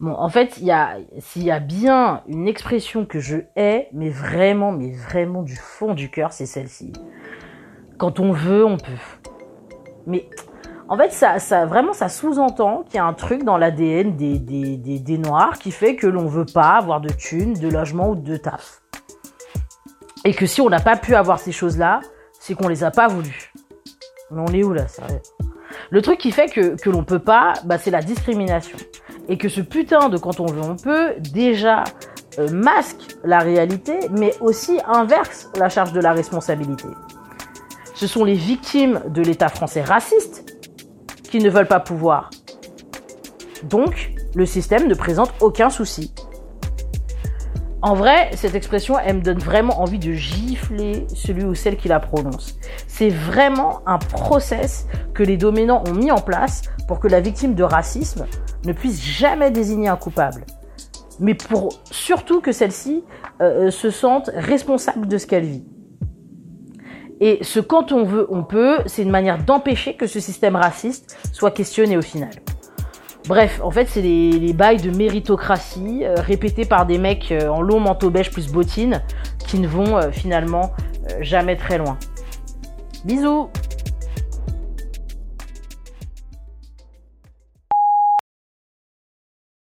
Bon, en fait, il y a, s'il y a bien une expression que je hais, mais vraiment, mais vraiment du fond du cœur, c'est celle-ci. Quand on veut, on peut. Mais en fait, ça, ça vraiment, ça sous-entend qu'il y a un truc dans l'ADN des, des, noirs qui fait que l'on veut pas avoir de thunes, de logement ou de taf. Et que si on n'a pas pu avoir ces choses-là, c'est qu'on les a pas voulu. Mais on est où là, sérieux Le truc qui fait que, que l'on peut pas, bah, c'est la discrimination. Et que ce putain de quand on veut, on peut, déjà euh, masque la réalité, mais aussi inverse la charge de la responsabilité. Ce sont les victimes de l'État français raciste qui ne veulent pas pouvoir. Donc, le système ne présente aucun souci. En vrai, cette expression, elle me donne vraiment envie de gifler celui ou celle qui la prononce. C'est vraiment un process que les dominants ont mis en place pour que la victime de racisme ne puisse jamais désigner un coupable. Mais pour surtout que celle-ci euh, se sente responsable de ce qu'elle vit. Et ce quand on veut, on peut, c'est une manière d'empêcher que ce système raciste soit questionné au final. Bref, en fait, c'est les, bails de méritocratie euh, répétés par des mecs euh, en long manteau beige plus bottines qui ne vont euh, finalement euh, jamais très loin. Bisous